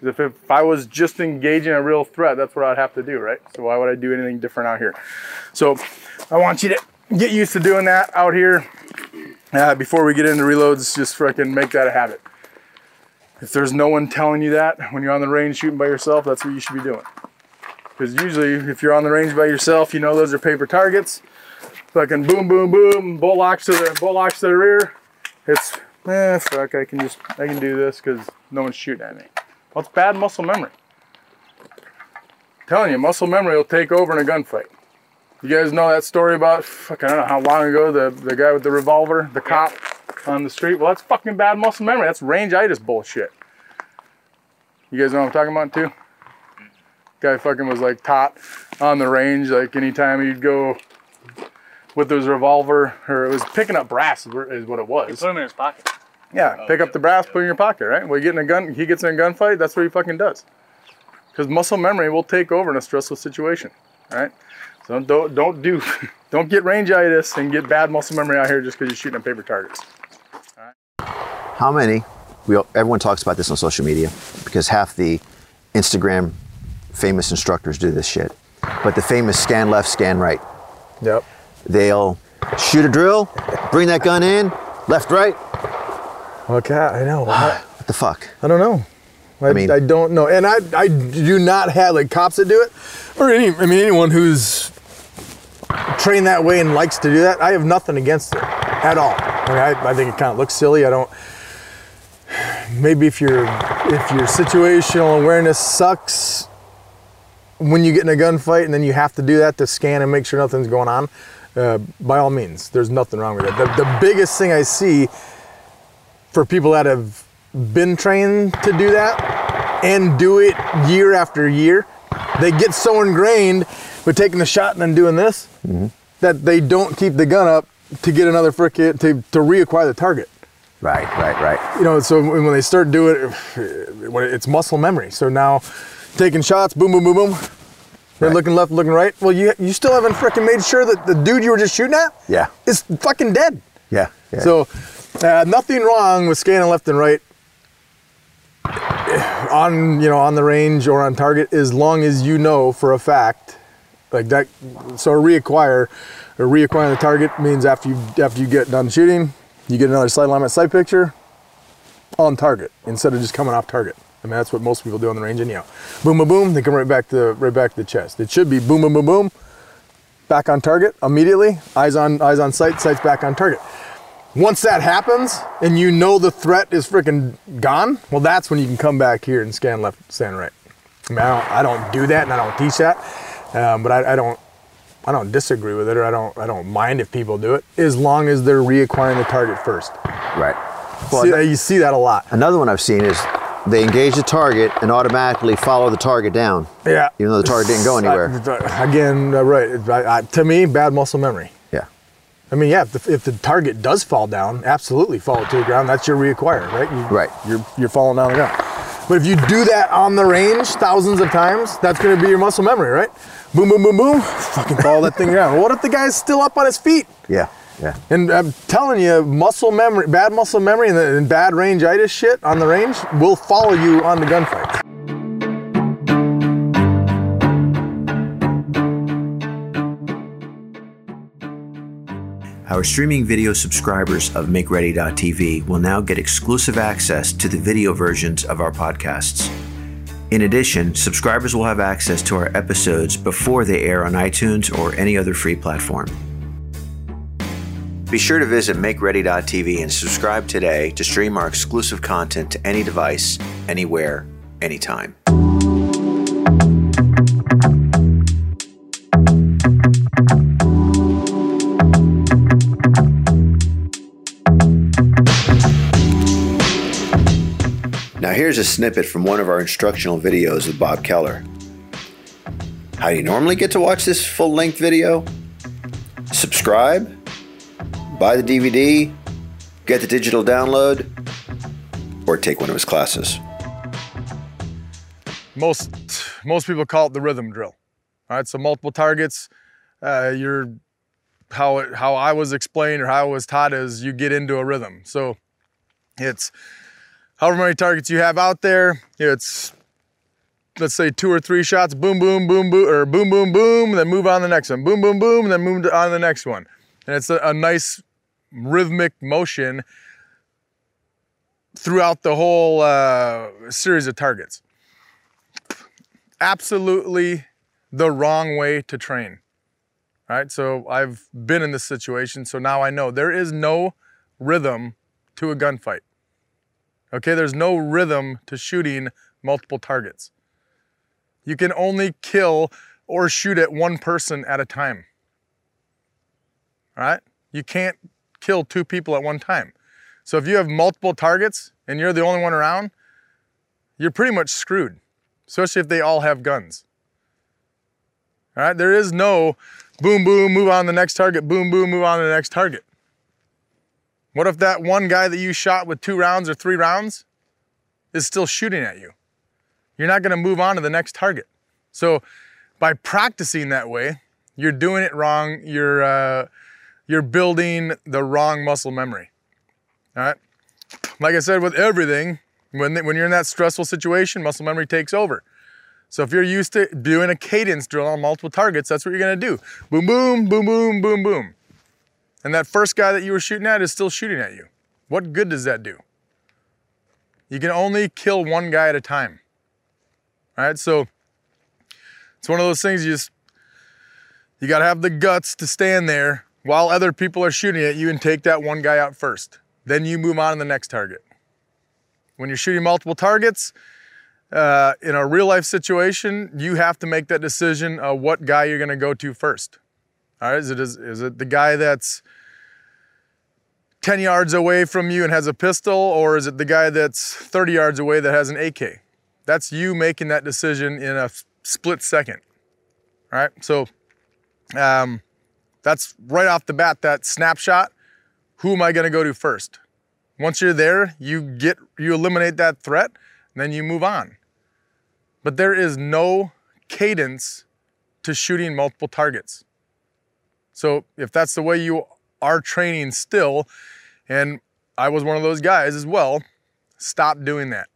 If, if I was just engaging a real threat, that's what I'd have to do, right? So why would I do anything different out here? So I want you to get used to doing that out here uh, before we get into reloads. Just freaking make that a habit. If there's no one telling you that when you're on the range shooting by yourself, that's what you should be doing. Because usually, if you're on the range by yourself, you know those are paper targets. Fucking boom, boom, boom, bolt locks to the bolt locks to the rear. It's eh, fuck. I can just I can do this because no one's shooting at me. Well, it's bad muscle memory. telling you, muscle memory will take over in a gunfight. You guys know that story about fuck, I don't know how long ago the the guy with the revolver, the cop on the street. Well, that's fucking bad muscle memory. That's range-itis bullshit. You guys know what I'm talking about too? Guy fucking was like taught on the range, like anytime he'd go with his revolver, or it was picking up brass is what it was. He Put him in his pocket. Yeah, oh, pick up the brass, put it in your pocket, right? Well, you get in a gun, he gets in a gunfight, that's what he fucking does. Because muscle memory will take over in a stressful situation, all right? So don't don't do, don't get range-itis and get bad muscle memory out here just because you're shooting at paper targets. How many? We all, everyone talks about this on social media because half the Instagram famous instructors do this shit. But the famous scan left, scan right. Yep. They'll shoot a drill, bring that gun in, left, right. Okay, I know. I, What the fuck? I don't know. I, I, mean- don't know, and I I do not have like cops that do it, or any. I mean anyone who's trained that way and likes to do that. I have nothing against it at all. I mean, I, I think it kind of looks silly. I don't. Maybe if your if your situational awareness sucks when you get in a gunfight and then you have to do that to scan and make sure nothing's going on, uh, by all means, there's nothing wrong with it. The, the biggest thing I see for people that have been trained to do that and do it year after year, they get so ingrained with taking the shot and then doing this that they don't keep the gun up to get another frickin' to, to reacquire the target. Right, right, right. You know, so when when they start doing it, it's muscle memory. So now taking shots, boom, boom, boom, boom. They're Right. looking left, looking right. Well, you you still haven't frickin' made sure that the dude you were just shooting at Yeah. is fucking dead. Yeah. yeah. So, uh, nothing wrong with scanning left and right on you know on the range or on target as long as you know for a fact like that. So reacquire or reacquiring the target means after you after you get done shooting, you get another sight alignment sight picture on target instead of just coming off target. I mean that's what most people do on the range anyhow. Boom, boom, boom. They come right back to right back to the chest. It should be boom, boom, boom, boom. Back on target immediately. Eyes on eyes on sight. Sights back on target. Once that happens and you know the threat is freaking gone, well, that's when you can come back here and scan left, scan right. I mean, I don't, I don't do that and I don't teach that, um, but I, I don't, I don't disagree with it or I don't, I don't mind if people do it as long as they're reacquiring the target first. right. Well, See, ano- you see that a lot. another one I've seen is they engage the target and automatically follow the target down. Yeah. Even though the target didn't go anywhere. I- again, uh, right. I, I, to me, bad muscle memory. Yeah. I mean, yeah, if the, if the target does fall down, absolutely fall to the ground. That's your reacquire, right? You, Right. You're, you're falling down the ground. But if you do that on the range thousands of times, that's going to be your muscle memory, right? Boom, boom, boom, boom. Fucking follow that thing around. What if the guy's still up on his feet? Yeah. Yeah. And I'm telling you, muscle memory, bad muscle memory, and, and bad range-itis shit on the range will follow you on the gunfights. Our streaming video subscribers of MakeReady.tv will now get exclusive access to the video versions of our podcasts. In addition, subscribers will have access to our episodes before they air on iTunes or any other free platform. Be sure to visit MakeReady.tv and subscribe today to stream our exclusive content to any device, anywhere, anytime. Here's a snippet from one of our instructional videos with Bob Keller. How do you normally get to watch this full length video? Subscribe, buy the DVD, get the digital download, or take one of his classes. most most people call it the rhythm drill. All right, so multiple targets. Uh, you're how it, how I was explained or how I was taught is you get into a rhythm. So it's however many targets you have out there. It's let's say two or three shots, boom, boom, boom, boom, or boom, boom, boom, then move on to the next one, boom, boom, boom, and then move on to the next one. And it's a, a nice rhythmic motion throughout the whole uh, series of targets. Absolutely the wrong way to train. Right? So I've been in this situation, so now I know there is no rhythm to a gunfight. Okay, there's no rhythm to shooting multiple targets. You can only kill or shoot at one person at a time. All right? You can't kill two people at one time. So if you have multiple targets and you're the only one around, you're pretty much screwed, especially if they all have guns. All right? There is no boom, boom, move on the next target, boom, boom, move on to the next target. What if that one guy that you shot with two rounds or three rounds is still shooting at you? You're not gonna move on to the next target. So by practicing that way, you're doing it wrong. You're, uh, you're building the wrong muscle memory. All right. Like I said, with everything, when, when you're in that stressful situation, muscle memory takes over. So if you're used to doing a cadence drill on multiple targets, that's what you're gonna do. Boom, boom, boom, boom, boom, boom and that first guy that you were shooting at is still shooting at you. What good does that do? You can only kill one guy at a time. All right, so it's one of those things you just you got to have the guts to stand there while other people are shooting at you and take that one guy out first. Then you move on to the next target. When you're shooting multiple targets, uh, in a real life situation, you have to make that decision of what guy you're to go to first. All right, is it, is, is it the guy that's 10 yards away from you and has a pistol, or is it the guy that's 30 yards away that has an AK? That's you making that decision in a split second. All right, so um, that's right off the bat, that snapshot. Who am I gonna go to first? Once you're there, you get you eliminate that threat, then you move on. But there is no cadence to shooting multiple targets. So if that's the way you are training still, and I was one of those guys as well, stop doing that.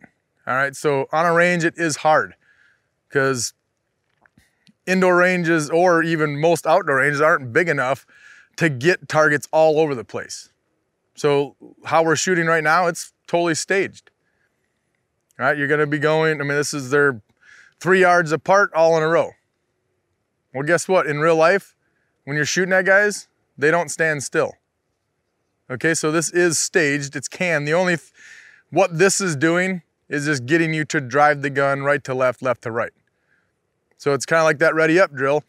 All right, so on a range, it is hard because indoor ranges or even most outdoor ranges aren't big enough to get targets all over the place. So how we're shooting right now, it's totally staged. All right, you're gonna be going, I mean, this is their three yards apart all in a row. Well, guess what? In real life, when you're shooting at guys, they don't stand still. Okay, so this is staged, it's canned. The only, what this is doing is just getting you to drive the gun right to left, left to right. So it's kind of like that ready up drill.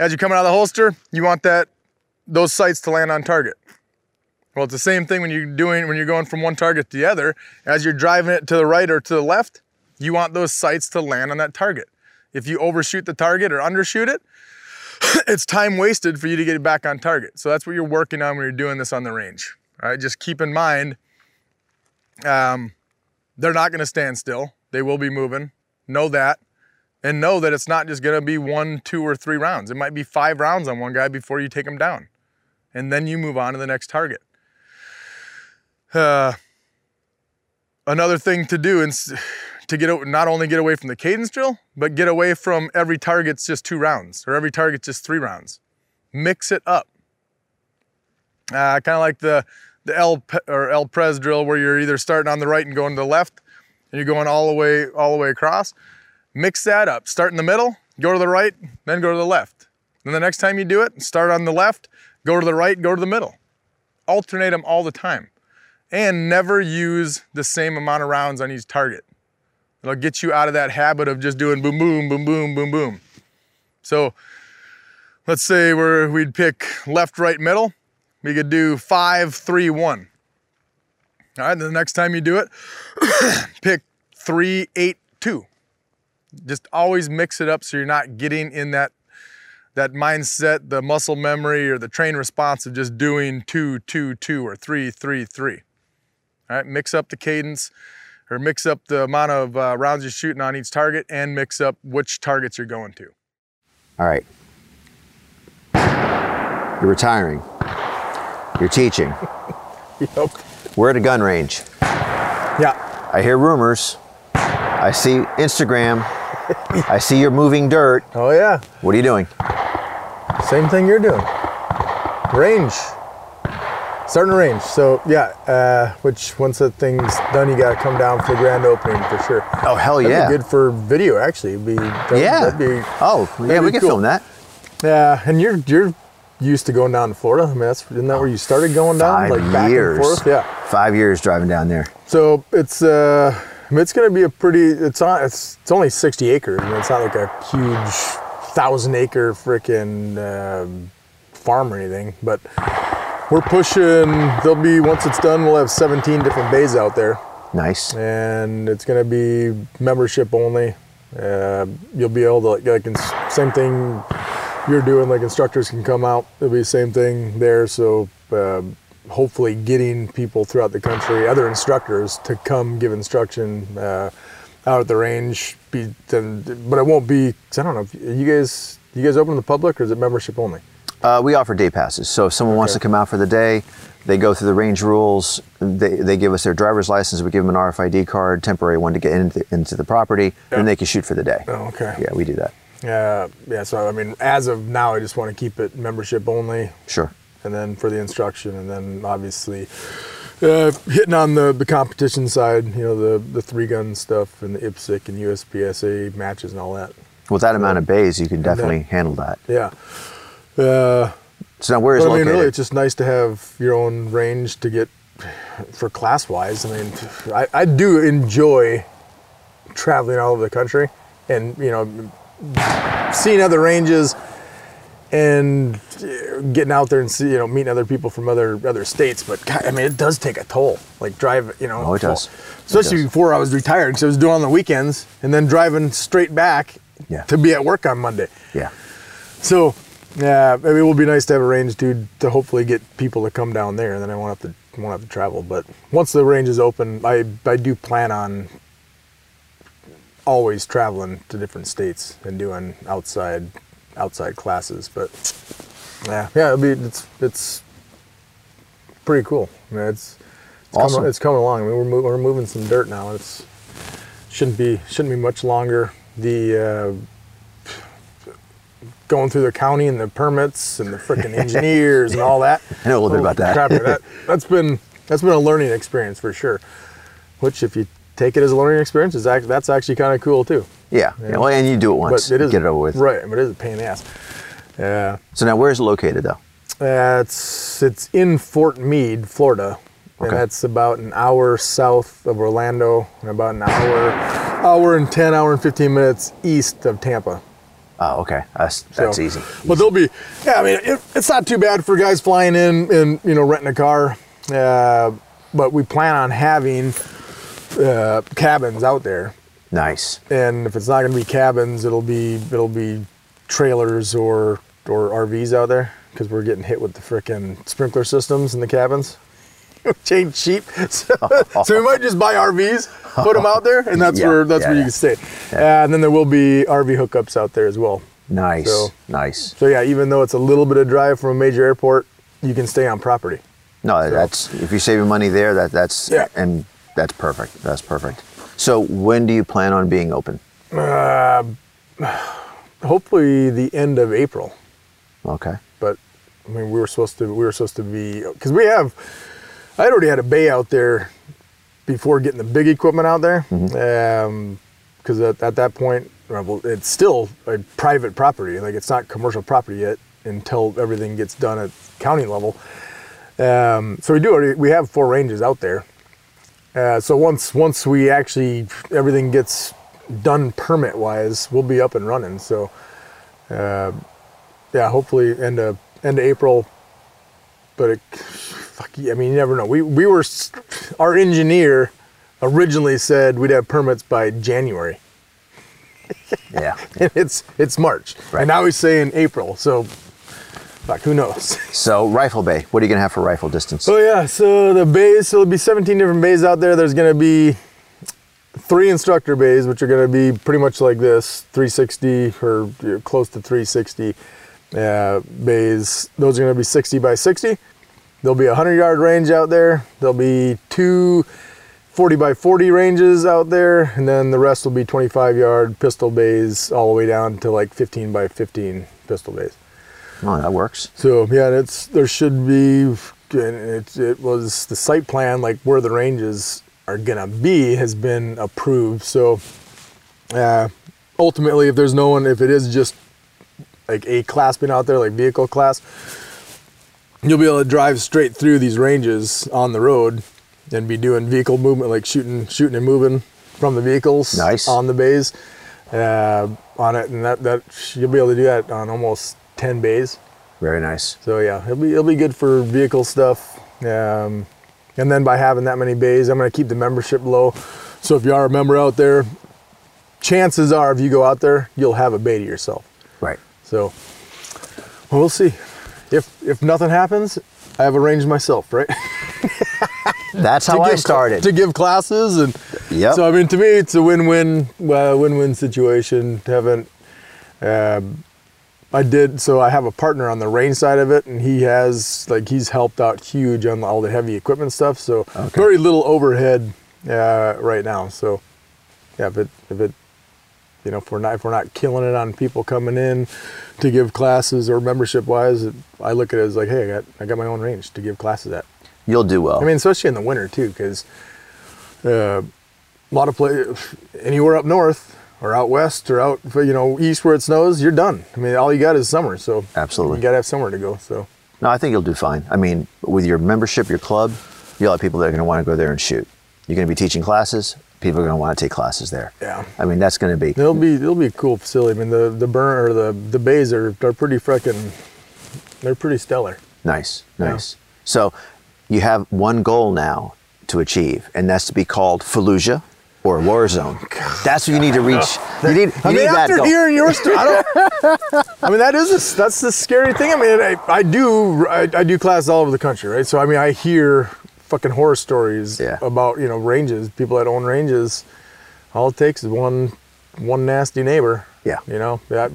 As you're coming out of the holster, you want that, those sights to land on target. Well, it's the same thing when you're doing, when you're going from one target to the other. As you're driving it to the right or to the left, you want those sights to land on that target. If you overshoot the target or undershoot it, it's time wasted for you to get back on target. So that's what you're working on when you're doing this on the range. All right, just keep in mind, um, they're not gonna stand still. They will be moving, know that. And know that it's not just gonna be one, two, or three rounds. It might be five rounds on one guy before you take him down. And then you move on to the next target. Uh, another thing to do, and to get not only get away from the cadence drill, but get away from every target's just two rounds or every target's just three rounds. Mix it up. Uh, kind of like the the L or El Pres drill where you're either starting on the right and going to the left, and you're going all the way all the way across. Mix that up. Start in the middle, go to the right, then go to the left. Then the next time you do it, start on the left, go to the right, go to the middle. Alternate them all the time. And never use the same amount of rounds on each target. It'll get you out of that habit of just doing boom, boom, boom, boom, boom, boom. So let's say we're, we'd pick left, right, middle. We could do five, three, one. All right, the next time you do it, pick three, eight, two. Just always mix it up so you're not getting in that that mindset, the muscle memory or the train response of just doing two, two, two, or three, three, three. All right, mix up the cadence or mix up the amount of uh, rounds you're shooting on each target and mix up which targets you're going to. All right. You're retiring. You're teaching. yep. We're at a gun range. Yeah. I hear rumors. I I see Instagram. I see you're moving dirt. Oh yeah, What are you doing? same thing you're doing. Range. Starting to range. So yeah, uh, which once the thing's done, you gotta come down for the grand opening for sure. Oh hell That'd yeah! be good for video actually. It'd be that'd, yeah. That'd be oh yeah, we be can cool. film that. Yeah, and you're you're used to going down to Florida. I mean, that's isn't that where you started going down, Five like back years. and forth? Yeah. Five years driving down there. So it's uh, I mean, it's going to be a pretty. It's on. It's it's only 60 acres. I mean, it's not like a huge thousand acre freaking um farm or anything. But we're pushing. There'll be once it's done, we'll have 17 different bays out there, Nice. and it's going to be membership only. Uh, you'll be able to like, like same thing you're doing. Like instructors can come out. It'll be the same thing there. So. Uh, hopefully getting people throughout the country, other instructors, to come give instruction uh, out at the range. Be, then, but it won't be. 'cause I don't know. If you guys, you guys open to the public, or is it membership only? Uh, we offer day passes. So if someone wants to come out for the day, they go through the range rules. They, they give us their driver's license. We give them an RFID card, temporary one to get into, into the property, Yeah. and they can shoot for the day. Oh, okay. Yeah, we do that. Yeah, yeah. So I mean, as of now, I just want to keep it membership only, Sure. and then for the instruction, and then obviously uh, hitting on the the competition side. You know, the the three gun stuff and the IPSC and USPSA matches and all that. With that amount of bays, you can then- definitely handle that. Yeah. Uh, So now where is But I mean, located? really, it's just nice to have your own range to get for class wise. I mean, I, I do enjoy traveling all over the country and, you know, seeing other ranges and getting out there and see, you know, meeting other people from other other states. But God, I mean, it does take a toll. Like drive, you know, Oh, it does. Especially It does. before I was retired, because I was doing on the weekends and then driving straight back Yeah. to be at work on Monday. yeah. So, yeah, maybe it will be nice to have a range to to hopefully get people to come down there, and then I won't have to won't have to travel. But once the range is open, I I do plan on always traveling to different states and doing outside outside classes. But yeah, yeah, it'll be it's it's pretty cool. I mean, it's it's, Awesome. coming, it's coming along. I mean, we're we're moving some dirt now. and It's shouldn't be shouldn't be much longer. The uh, going through the county and the permits and the freaking engineers and all that. I know a little bit about that. That that's been that's been a learning experience for sure. Which, if you take it as a learning experience, is act, that's actually kind of cool too. Yeah. yeah. Well, and you do it once. But it is Get it over with. right. But it is a pain in the ass. Yeah, So now where is it located though? uh, it's it's in Fort Meade, Florida, and that's about an hour south of Orlando and about an hour, hour and ten, hour and fifteen minutes east of Tampa. Oh, okay. That's that's So- easy. But there'll be, yeah, I mean, it, it's not too bad for guys flying in and, you know, renting a car. Uh, but we plan on having uh, cabins out there. Nice. And if it's not going to be cabins, it'll be it'll be trailers or or RVs out there because we're getting hit with the frickin' sprinkler systems in the cabins. Change cheap, so, so we might just buy RVs, put them out there, and that's Yeah, where that's yeah, where you yeah. can stay. Uh, and then there will be RV hookups out there as well. Nice. So- nice. So yeah, even though it's a little bit of drive from a major airport, you can stay on property. No, that's if you're saving money there, that that's Yeah. and that's perfect. That's perfect. So when do you plan on being open? Hopefully the end of April. Okay. But I mean, we were supposed to we were supposed to be because we have. I had already had a bay out there before getting the big equipment out there, because at, at that point, well, it's still a private property. Like it's not commercial property yet until everything gets done at county level. Um, so we do already we have four ranges out there. Uh, so once once we actually everything gets done permit wise, we'll be up and running. So uh, yeah, hopefully end of end of April. But it, fuck, I mean, you never know. We we were our engineer originally said we'd have permits by January, Yeah. and it's it's March, Right. and now he's saying April. So, fuck, who knows? So rifle bay. What are you gonna have for rifle distance? Oh yeah, so the bays, so there'll be 17 different bays out there. There's gonna be three instructor bays, which are gonna be pretty much like this, 360 or close to 360 uh, bays. Those are gonna be 60 by 60. There'll be a 100 yard range out there. There'll be two 40 by 40 ranges out there, and then the rest will be 25 yard pistol bays all the way down to like 15 by 15 pistol bays. Oh, that works. So yeah, it's there should be. and It, it was the site plan, like where the ranges are gonna be, has been approved. So uh, ultimately, if there's no one, if it is just like a class being out there, like vehicle class, you'll be able to drive straight through these ranges on the road and be doing vehicle movement, like shooting, shooting and moving from the vehicles Nice. on the bays uh, on it, and that that you'll be able to do that on almost 10 bays. Very nice. So yeah, it'll be it'll be good for vehicle stuff. Um, and then by having that many bays, I'm gonna keep the membership low. So if you are a member out there, chances are if you go out there, you'll have a bay to yourself. Right. So well, we'll see. If if nothing happens, I have arranged myself, right? That's how I started. to give classes and Yep. so I mean to me it's a win-win uh, win-win situation haven't um I did so I have a partner on the rain side of it and he has like he's helped out huge on all the heavy equipment stuff so very little overhead uh, right now so yeah if it if it you know if we're not if we're not killing it on people coming in to give classes or membership wise I look at it as like hey I got I got my own range to give classes at You'll do well. I mean, especially in the winter too, because uh, a lot of play anywhere up north or out west or out you know east where it snows, you're done. I mean, all you got is summer, so Absolutely. you gotta have somewhere to go. So no, I think you'll do fine. I mean, with your membership, your club, you'll have people that are going to want to go there and shoot. You're going to be teaching classes. People are going to want to take classes there. Yeah. I mean, that's going to be. it'll be it'll be a cool facility. I mean, the the burn or the the bays are are pretty freaking they're pretty stellar. Nice, nice. So you have one goal now to achieve, and that's to be called Fallujah or War Warzone. That's what you need to reach. You need, you I mean, need that after goal. hearing your story, I don't. I mean, that is a, that's the scary thing. I mean, I, I do I, I do classes all over the country, right? So I mean, I hear fucking horror stories Yeah. about you know ranges, people that own ranges. All it takes is one one nasty neighbor. Yeah. You know that.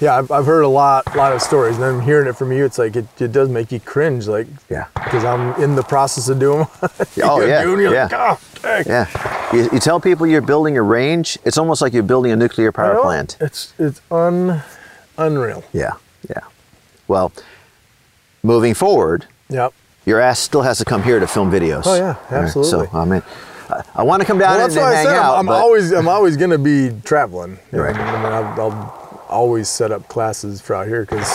Yeah, I've, I've heard a lot lot of stories, and then hearing it from you, it's like it, it does make you cringe, like Yeah. because I'm in the process of doing. Oh, yeah, doing, you're like, yeah. "Oh. Yeah. You, you tell people you're building a range, it's almost like you're building a nuclear power plant. It's it's un unreal. Yeah, yeah. Well, moving forward, Yep. Your ass still has to come here to film videos. Oh, yeah, All right, absolutely. So, I mean, I, I want to come down Well, and, that's why and I hang said out. I'm, I'm always I'm always gonna be traveling. Right. I mean, I'll, I'll always set up classes for out here because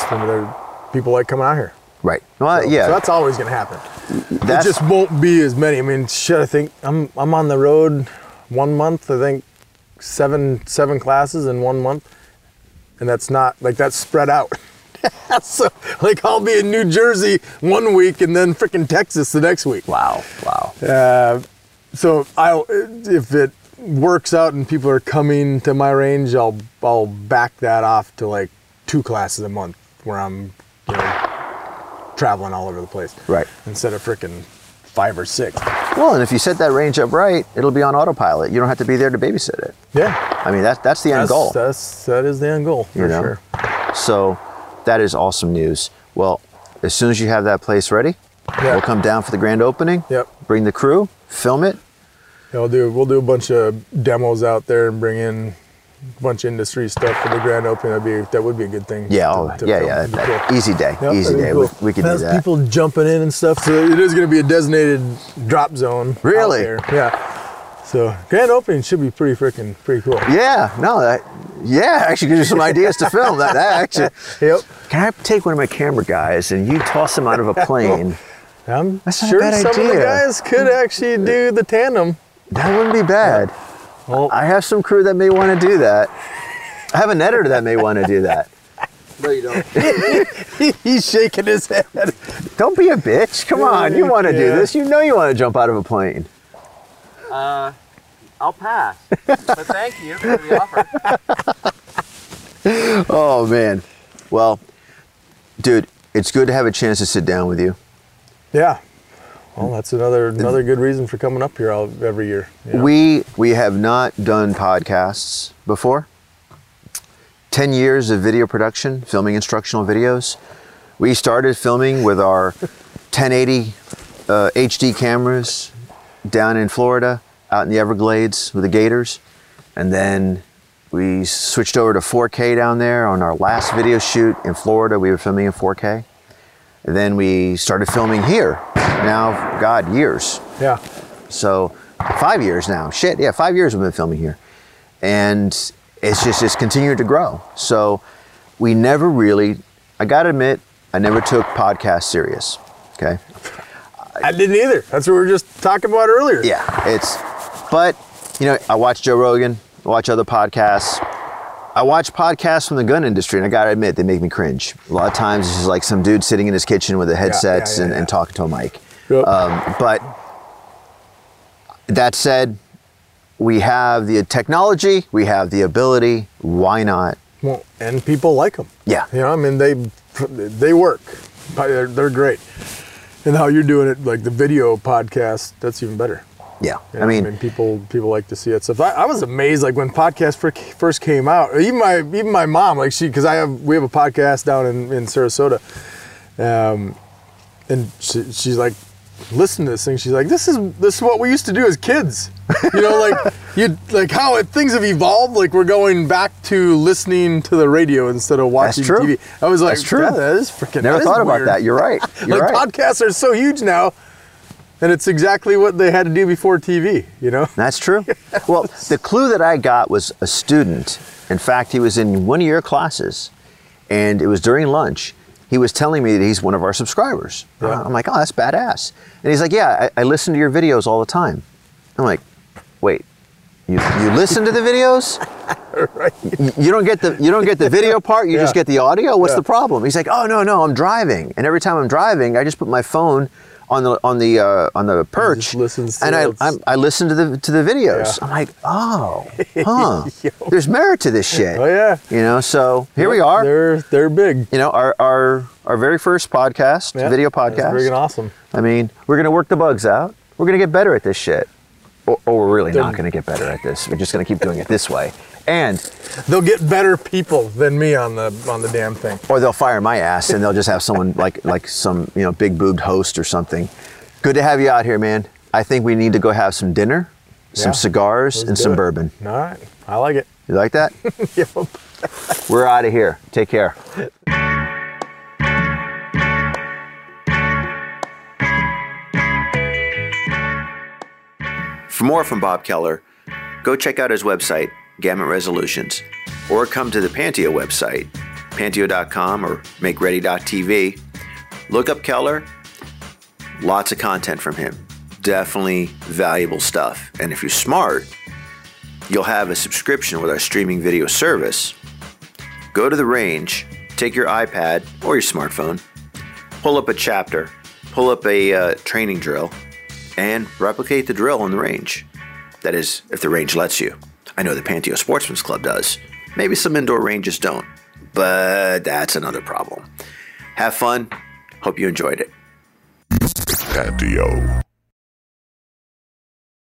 people like coming out here. right. Well, So, yeah. so that's always gonna happen. that's, it just won't be as many. I mean, shit. I think I'm I'm on the road one month. I think seven seven classes in one month, and that's not like that's spread out. so like I'll be in New Jersey one week and then freaking Texas the next week. wow, wow. Uh, so I, if it works out and people are coming to my range, I'll I'll back that off to like two classes a month where I'm you know traveling all over the place. Right. Instead of freaking five or six. Well, and if you set that range up right, it'll be on autopilot. You don't have to be there to babysit it. Yeah. I mean, that, that's the end That's, goal. That's that is the end goal for you know? sure. So that is awesome news. Well, as soon as you have that place ready, Yeah. we'll come down for the grand opening. Yep. Bring the crew, film it. Yeah, we'll do we'll do a bunch of demos out there and bring in a bunch of industry stuff for the grand opening. That'd be that would be a good thing. Yeah, to- oh, to yeah, film. yeah. That'd be that- cool. Easy day, Yep, easy day. cool. We, we can do that. people jumping in and stuff. So it is going to be a designated drop zone. out Really? there. Yeah. So grand opening should be pretty freaking pretty cool. Yeah, no, that, yeah, actually gives you some ideas to film. That, that actually. Yep. Can I take one of my camera guys and you toss him out of a plane? I'm That's not a sure bad some of the idea. guys could actually do the tandem. That wouldn't be bad. Well, I have some crew that may want to do that. I have an editor that may want to do that. No, you don't. he's shaking his head. Don't be a bitch. Come on, you want to do this. You know you want to jump out of a plane. Uh, I'll pass. but thank you for the offer. Oh man. Well, dude, it's good to have a chance to sit down with you. Yeah. Well, that's another another good reason for coming up here all, every year. you know? We we have not done podcasts before. 10 years of video production, filming instructional videos. We started filming with our 1080 uh, HD cameras down in Florida, out in the Everglades with the Gators, and then we switched over to 4K down there on our last video shoot in Florida. We were filming in 4K. And then we started filming here. Now, God, years. Yeah. So five years now. Shit, yeah, five years we've been filming here, and it's just it's continued to grow. So we never really. I gotta admit, I never took podcast serious. Okay. I didn't either. That's what we were just talking about earlier. Yeah, it's. But you know, I watch Joe Rogan. I watch other podcasts. I watch podcasts from the gun industry, and I gotta admit, they make me cringe. A lot of times, it's just like some dude sitting in his kitchen with the headsets yeah, and, yeah. and talking to a mic. Yep. Um, but that said, we have the technology, we have the ability. Why not? Well, and people like them. Yeah. You know, I mean, they they work. They're, they're great. And how you're doing it, like the video podcast, that's even better. Yeah. You I know, mean, people people like to see it. So I, I was amazed, like when podcasts first came out. Even my even my mom, like she, because I have we have a podcast down in in Sarasota, um, and she, she's like, listen to this thing. She's like, this is this is what we used to do as kids. You know, like you like how it, things have evolved. Like we're going back to listening to the radio instead of watching true. TV. I was like, That's true. yeah, that is freaking. never thought about weird. that. You're right. You're like right. podcasts are so huge now, and it's exactly what they had to do before TV. You know. That's true. Well, the clue that I got was a student. In fact, he was in one of your classes, and it was during lunch. He was telling me that he's one of our subscribers. Yeah. I'm like, oh, that's badass. And he's like, yeah, I, I listen to your videos all the time. I'm like, wait, you, you listen to the videos? right. You don't get the you don't get the video part. You just get the audio. What's Yeah. the problem? He's like, oh no no, I'm driving, and every time I'm driving, I just put my phone on the on the uh, on the perch, and I. I I listen to the to the videos. Yeah. I'm like, oh, huh. There's merit to this shit. Oh yeah. You know, so here we are. They're they're big. You know, our our our very first podcast, Yeah. video That's podcast. friggin' awesome. I mean, we're gonna work the bugs out. We're gonna get better at this shit. Or, or oh, we're really not gonna get better at this. We're just gonna keep doing it this way. And They'll get better people than me on the on the damn thing. or they'll fire my ass and they'll just have someone like like some you know big boobed host or something. Good to have you out here, man. I think we need to go have some dinner, some Yeah. cigars, and some it. bourbon. All right. I like it. You like that? Yep. We're out of here. Take care. For more from Bob Keller, go check out his website, Gamut Resolutions, or come to the Panteao website, panteao.com or makeready.tv. Look up Keller. Lots of content from him. Definitely valuable stuff. And if you're smart, you'll have a subscription with our streaming video service. Go to the range, take your iPad or your smartphone, pull up a chapter, pull up a uh, training drill, and replicate the drill on the range. That is, if the range lets you. I know the Panteao Sportsman's Club does. Maybe some indoor ranges don't, but that's another problem. Have fun. Hope you enjoyed it. Patio.